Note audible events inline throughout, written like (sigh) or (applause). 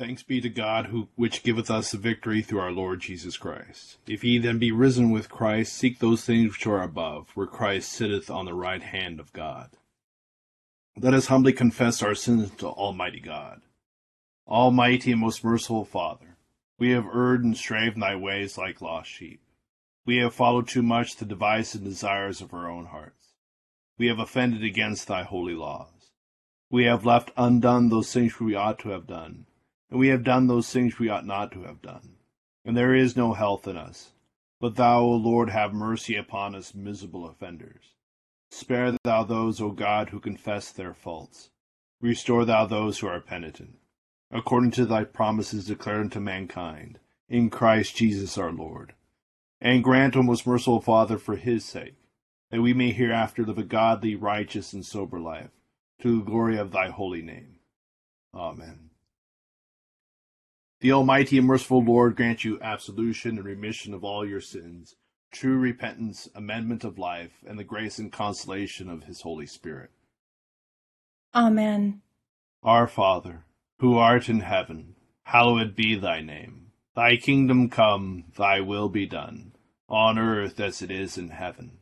Thanks be to God, who which giveth us the victory through our Lord Jesus Christ. If ye then be risen with Christ, seek those things which are above, where Christ sitteth on the right hand of God. Let us humbly confess our sins to Almighty God. Almighty and most merciful Father, we have erred and strayed in thy ways like lost sheep. We have followed too much the devices and desires of our own hearts. We have offended against thy holy laws. We have left undone those things which we ought to have done and we have done those things we ought not to have done. And there is no health in us. But thou, O Lord, have mercy upon us miserable offenders. Spare thou those, O God, who confess their faults. Restore thou those who are penitent, according to thy promises declared unto mankind, in Christ Jesus our Lord. And grant, O most merciful Father, for his sake, that we may hereafter live a godly, righteous, and sober life, to the glory of thy holy name. Amen. The Almighty and merciful Lord grant you absolution and remission of all your sins, true repentance, amendment of life, and the grace and consolation of his Holy Spirit. Amen. Our Father, who art in heaven, hallowed be thy name. Thy kingdom come, thy will be done, on earth as it is in heaven.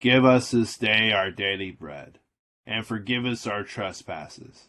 Give us this day our daily bread, and forgive us our trespasses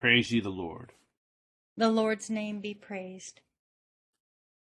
Praise ye the Lord. The Lord's name be praised.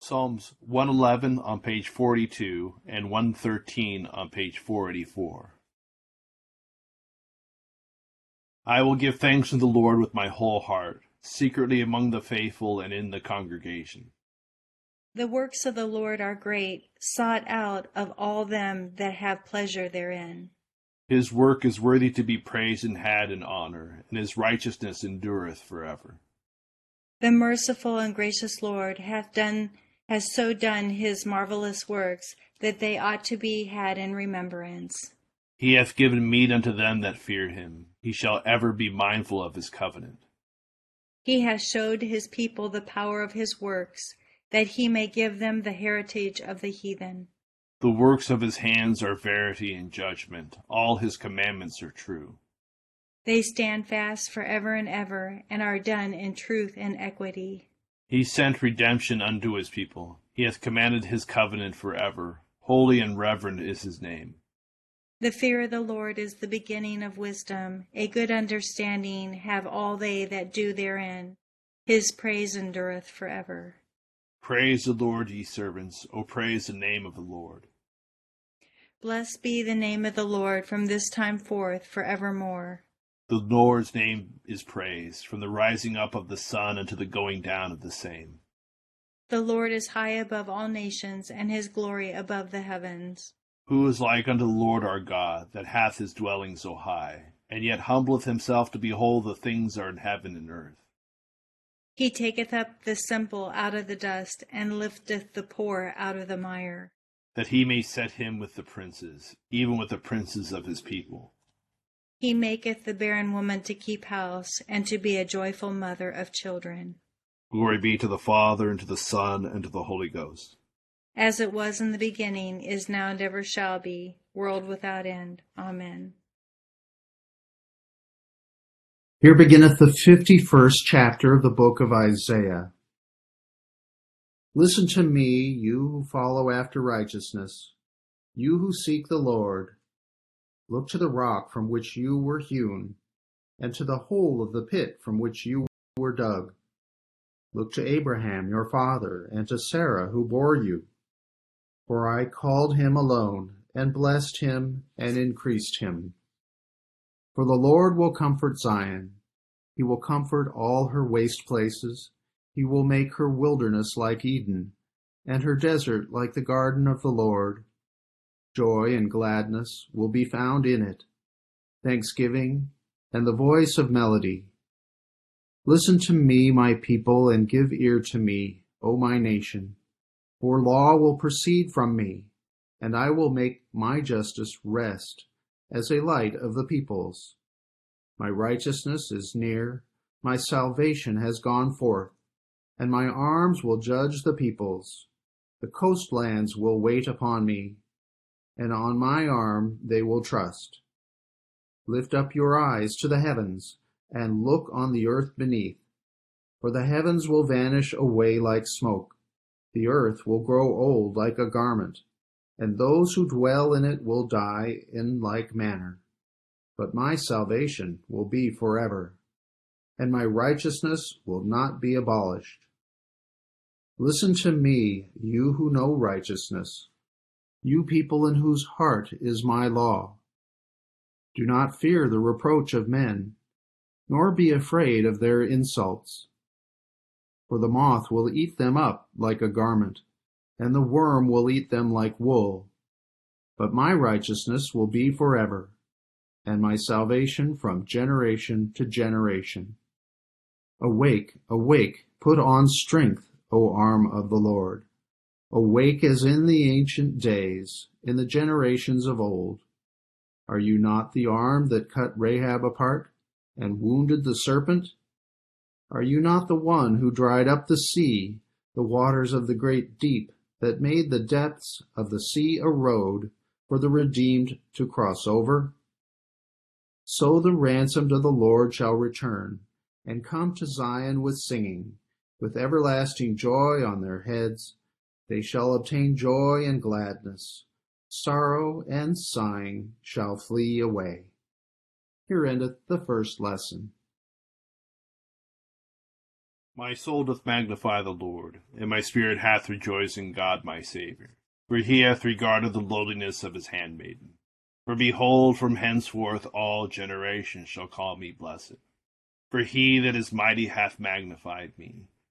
Psalms 111 on page 42 and 113 on page 484. I will give thanks to the Lord with my whole heart, secretly among the faithful and in the congregation. The works of the Lord are great, sought out of all them that have pleasure therein. His work is worthy to be praised and had in honor, and his righteousness endureth forever. The merciful and gracious Lord hath done has so done his marvelous works that they ought to be had in remembrance. He hath given meat unto them that fear him. He shall ever be mindful of his covenant. He hath showed his people the power of his works, that he may give them the heritage of the heathen. The works of his hands are verity and judgment. All his commandments are true. They stand fast for ever and ever, and are done in truth and equity. He sent redemption unto his people. He hath commanded his covenant for ever. Holy and reverend is his name. The fear of the Lord is the beginning of wisdom. A good understanding have all they that do therein. His praise endureth for ever. Praise the Lord, ye servants. O praise the name of the Lord. Blessed be the name of the Lord from this time forth for evermore. The Lord's name is praised from the rising up of the sun unto the going down of the same. The Lord is high above all nations, and his glory above the heavens. Who is like unto the Lord our God, that hath his dwelling so high, and yet humbleth himself to behold the things that are in heaven and earth? He taketh up the simple out of the dust, and lifteth the poor out of the mire that he may set him with the princes, even with the princes of his people. He maketh the barren woman to keep house, and to be a joyful mother of children. Glory be to the Father, and to the Son, and to the Holy Ghost. As it was in the beginning, is now, and ever shall be, world without end. Amen. Here beginneth the fifty first chapter of the book of Isaiah. Listen to me, you who follow after righteousness, you who seek the Lord. Look to the rock from which you were hewn, and to the hole of the pit from which you were dug. Look to Abraham your father, and to Sarah who bore you. For I called him alone, and blessed him, and increased him. For the Lord will comfort Zion, he will comfort all her waste places he will make her wilderness like Eden, and her desert like the garden of the Lord. Joy and gladness will be found in it, thanksgiving and the voice of melody. Listen to me, my people, and give ear to me, O my nation. For law will proceed from me, and I will make my justice rest as a light of the peoples. My righteousness is near, my salvation has gone forth, and my arms will judge the peoples. The coastlands will wait upon me, and on my arm they will trust. Lift up your eyes to the heavens, and look on the earth beneath. For the heavens will vanish away like smoke, the earth will grow old like a garment, and those who dwell in it will die in like manner. But my salvation will be forever, and my righteousness will not be abolished. Listen to me, you who know righteousness, you people in whose heart is my law. Do not fear the reproach of men, nor be afraid of their insults. For the moth will eat them up like a garment, and the worm will eat them like wool. But my righteousness will be forever, and my salvation from generation to generation. Awake, awake, put on strength, O arm of the Lord. Awake as in the ancient days, in the generations of old. Are you not the arm that cut Rahab apart, and wounded the serpent? Are you not the one who dried up the sea, the waters of the great deep, that made the depths of the sea a road for the redeemed to cross over? So the ransomed of the Lord shall return, and come to Zion with singing, with everlasting joy on their heads. They shall obtain joy and gladness. Sorrow and sighing shall flee away. Here endeth the first lesson. My soul doth magnify the Lord, and my spirit hath rejoiced in God my Saviour. For he hath regarded the lowliness of his handmaiden. For behold, from henceforth all generations shall call me blessed. For he that is mighty hath magnified me,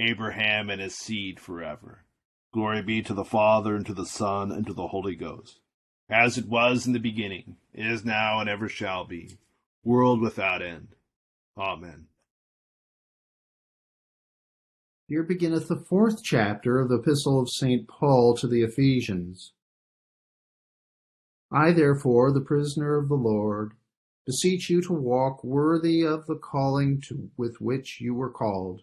Abraham and his seed forever. Glory be to the Father, and to the Son, and to the Holy Ghost, as it was in the beginning, is now, and ever shall be, world without end. Amen. Here beginneth the fourth chapter of the Epistle of St. Paul to the Ephesians. I, therefore, the prisoner of the Lord, beseech you to walk worthy of the calling to, with which you were called,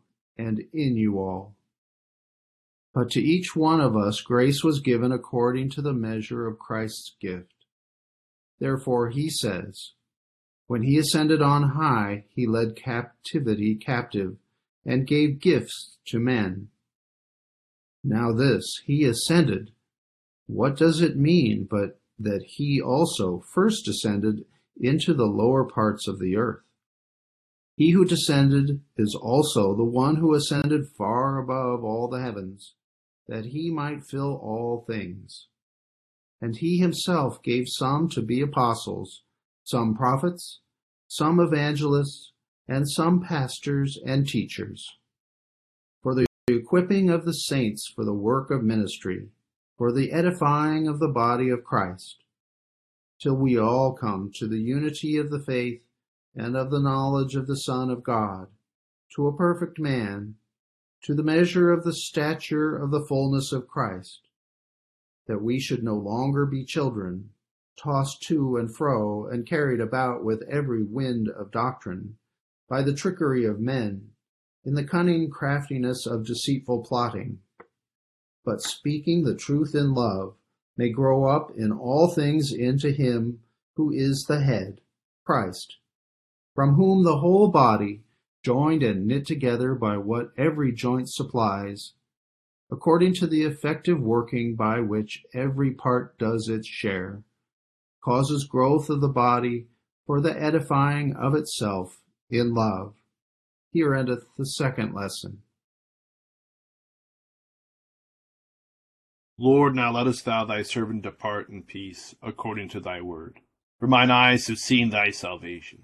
and in you all. But to each one of us grace was given according to the measure of Christ's gift. Therefore he says, When he ascended on high, he led captivity captive and gave gifts to men. Now this, he ascended. What does it mean but that he also first descended into the lower parts of the earth? He who descended is also the one who ascended far above all the heavens, that he might fill all things. And he himself gave some to be apostles, some prophets, some evangelists, and some pastors and teachers, for the equipping of the saints for the work of ministry, for the edifying of the body of Christ, till we all come to the unity of the faith and of the knowledge of the Son of God, to a perfect man, to the measure of the stature of the fullness of Christ, that we should no longer be children, tossed to and fro and carried about with every wind of doctrine by the trickery of men, in the cunning craftiness of deceitful plotting, but speaking the truth in love, may grow up in all things into him who is the head, Christ, from whom the whole body, joined and knit together by what every joint supplies, according to the effective working by which every part does its share, causes growth of the body for the edifying of itself in love. Here endeth the second lesson. Lord, now lettest thou thy servant depart in peace, according to thy word. For mine eyes have seen thy salvation,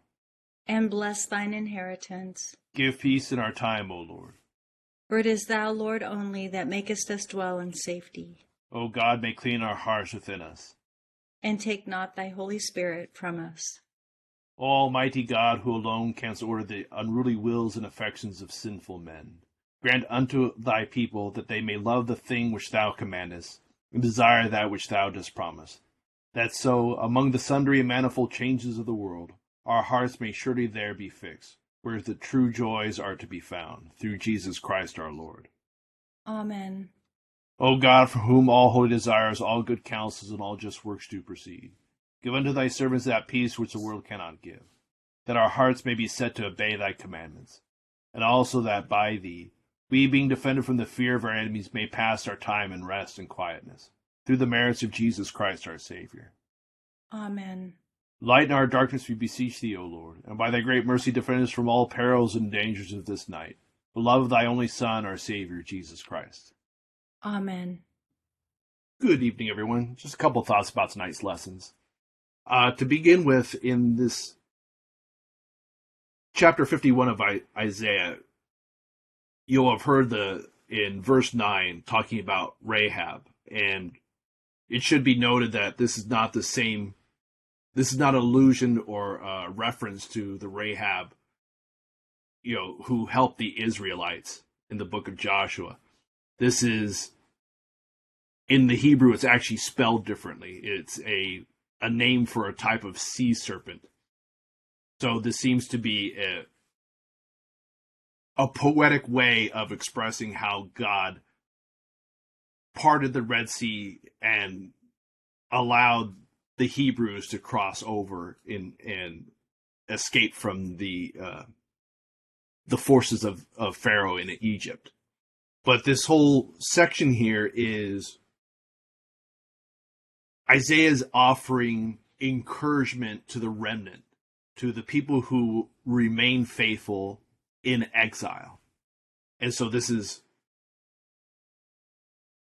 and bless thine inheritance. Give peace in our time, O Lord. For it is thou, Lord, only that makest us dwell in safety. O God, may clean our hearts within us, and take not thy Holy Spirit from us. Almighty God, who alone canst order the unruly wills and affections of sinful men Grant unto thy people that they may love the thing which thou commandest, and desire that which thou dost promise. That so, among the sundry and manifold changes of the world, our hearts may surely there be fixed, where the true joys are to be found, through Jesus Christ our Lord. Amen. O God, from whom all holy desires, all good counsels, and all just works do proceed, give unto thy servants that peace which the world cannot give, that our hearts may be set to obey thy commandments, and also that by thee we, being defended from the fear of our enemies, may pass our time in rest and quietness, through the merits of Jesus Christ our Savior. Amen. Lighten our darkness, we beseech thee, O Lord, and by thy great mercy defend us from all perils and dangers of this night. The love of thy only Son, our Savior, Jesus Christ. Amen. Good evening, everyone. Just a couple thoughts about tonight's lessons. Uh, to begin with, in this chapter 51 of Isaiah, you'll have heard the in verse 9 talking about Rahab and it should be noted that this is not the same this is not allusion or uh, reference to the Rahab you know who helped the Israelites in the book of Joshua. This is in the Hebrew it's actually spelled differently. It's a a name for a type of sea serpent. So this seems to be a, a poetic way of expressing how God parted the Red Sea and allowed the Hebrews to cross over in and escape from the uh, the forces of, of Pharaoh in Egypt. But this whole section here is Isaiah's offering encouragement to the remnant, to the people who remain faithful in exile. And so this is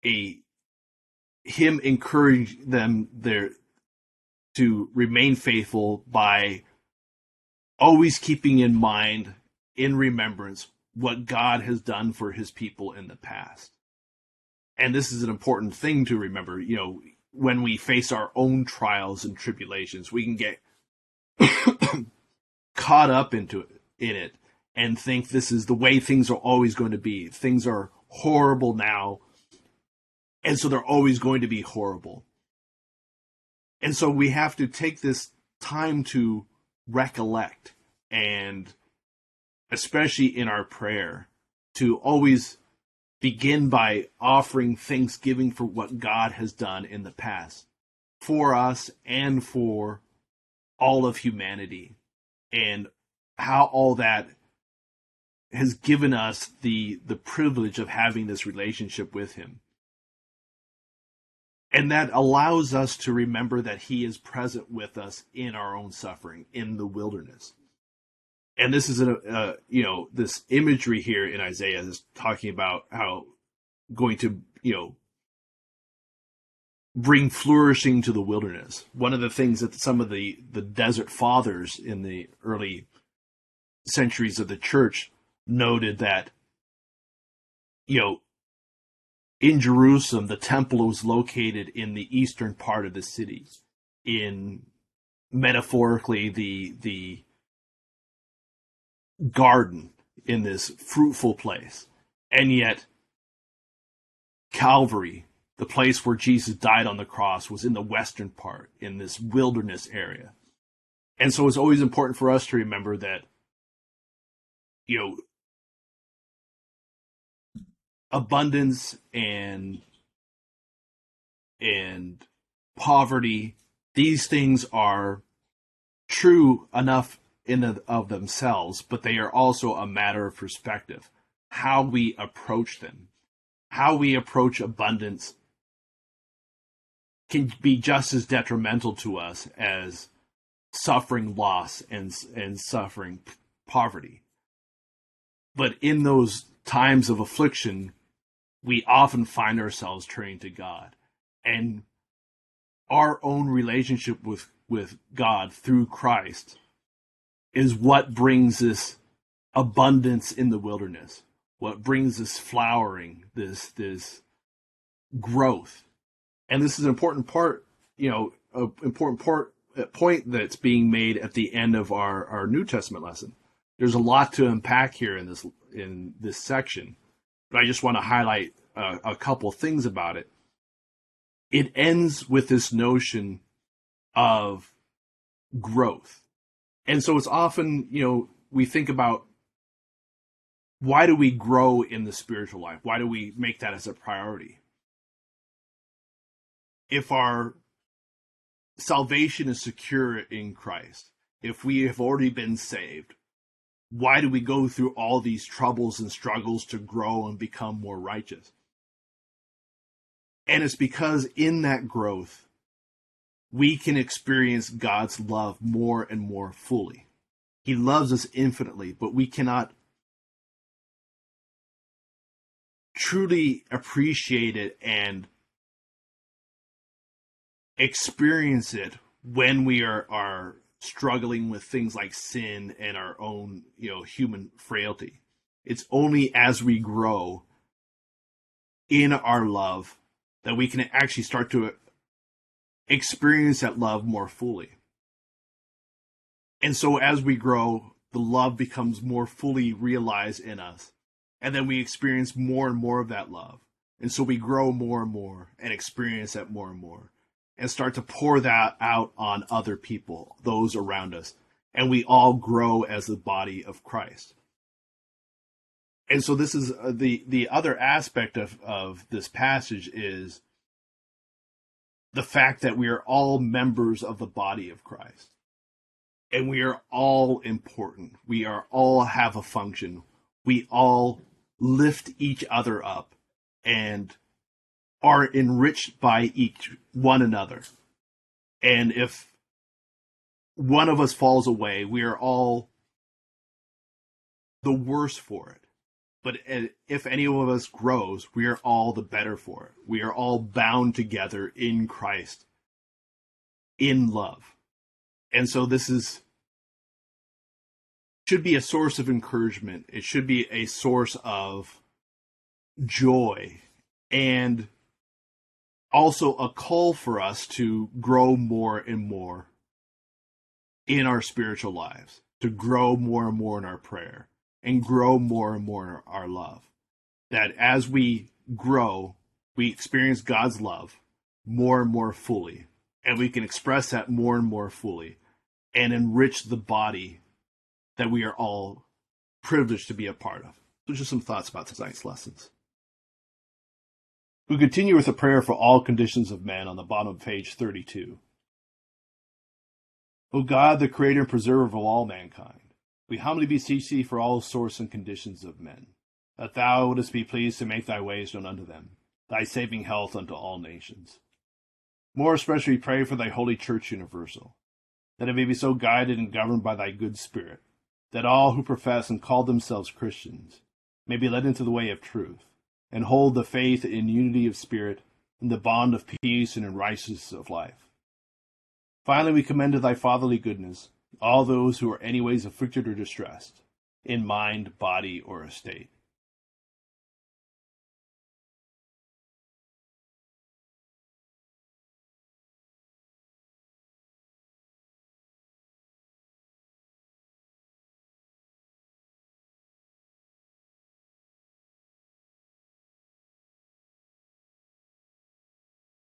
a him encouraging them there to remain faithful by always keeping in mind in remembrance what God has done for his people in the past. And this is an important thing to remember, you know, when we face our own trials and tribulations, we can get (coughs) caught up into it, in it and think this is the way things are always going to be. Things are horrible now. And so they're always going to be horrible. And so we have to take this time to recollect and especially in our prayer to always begin by offering thanksgiving for what God has done in the past for us and for all of humanity and how all that has given us the the privilege of having this relationship with him and that allows us to remember that he is present with us in our own suffering in the wilderness. And this is a uh, you know this imagery here in isaiah is talking about how going to you know bring flourishing to the wilderness. One of the things that some of the the desert fathers in the early centuries of the church noted that you know in Jerusalem, the temple was located in the eastern part of the city, in metaphorically the the garden in this fruitful place, and yet Calvary, the place where Jesus died on the cross, was in the western part, in this wilderness area, and so it's always important for us to remember that, you know, abundance and and poverty these things are true enough in and of themselves but they are also a matter of perspective how we approach them. How we approach abundance can be just as detrimental to us as suffering loss and and suffering poverty. But in those times of affliction we often find ourselves turning to God. And our own relationship with, with God through Christ is what brings this abundance in the wilderness, what brings this flowering, this this growth. And this is an important part, you know, an important part point that's being made at the end of our, our New Testament lesson. There's a lot to unpack here in this in this section but I just want to highlight uh, a couple things about it. It ends with this notion of growth. And so it's often, you know, we think about why do we grow in the spiritual life? Why do we make that as a priority? If our salvation is secure in Christ, if we have already been saved, why do we go through all these troubles and struggles to grow and become more righteous? And it's because in that growth, we can experience God's love more and more fully. He loves us infinitely, but we cannot truly appreciate it and experience it when we are, are struggling with things like sin and our own, you know, human frailty. It's only as we grow in our love that we can actually start to experience that love more fully. And so as we grow, the love becomes more fully realized in us. And then we experience more and more of that love. And so we grow more and more and experience that more and more and start to pour that out on other people, those around us. And we all grow as the body of Christ. And so this is uh, the the other aspect of of this passage is the fact that we are all members of the body of Christ. And we are all important. We are all have a function. We all lift each other up and are enriched by each one another. And if one of us falls away, we are all the worse for it. But if any of us grows, we are all the better for it. We are all bound together in Christ, in love. And so this is should be a source of encouragement. It should be a source of joy and also a call for us to grow more and more in our spiritual lives, to grow more and more in our prayer, and grow more and more in our, love. That as we grow, we experience God's love more and more fully, and we can express that more and more fully and enrich the body that we are all privileged to be a part of. Those are some thoughts about tonight's lessons. We continue with a prayer for all conditions of men on the bottom of page 32. O God, the creator and preserver of all mankind, we humbly beseech thee for all sorts and conditions of men, that thou wouldest be pleased to make thy ways known unto them, thy saving health unto all nations. More especially we pray for thy holy church universal, that it may be so guided and governed by thy good spirit, that all who profess and call themselves Christians may be led into the way of truth, and hold the faith in unity of spirit, in the bond of peace and in righteousness of life. Finally, we commend to thy fatherly goodness all those who are anyways afflicted or distressed, in mind, body, or estate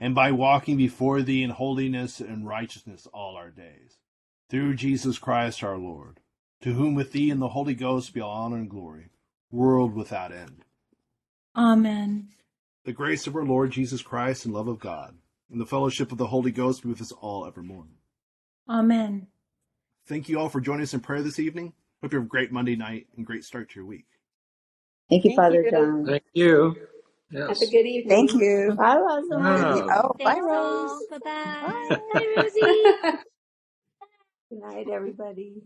and by walking before thee in holiness and righteousness all our days. Through Jesus Christ our Lord, to whom with thee and the Holy Ghost be all honor and glory, world without end. Amen. The grace of our Lord Jesus Christ and love of God, and the fellowship of the Holy Ghost be with us all evermore. Amen. Thank you all for joining us in prayer this evening. Hope you have a great Monday night and great start to your week. Thank you, Thank Father you. John. Thank you. Have Yes. a good evening. Thank you. Bye, Rosamond. Wow. Oh, bye, Thanks Rose. all. Bye-bye. Bye. Bye, Rosie. (laughs) Good night, everybody.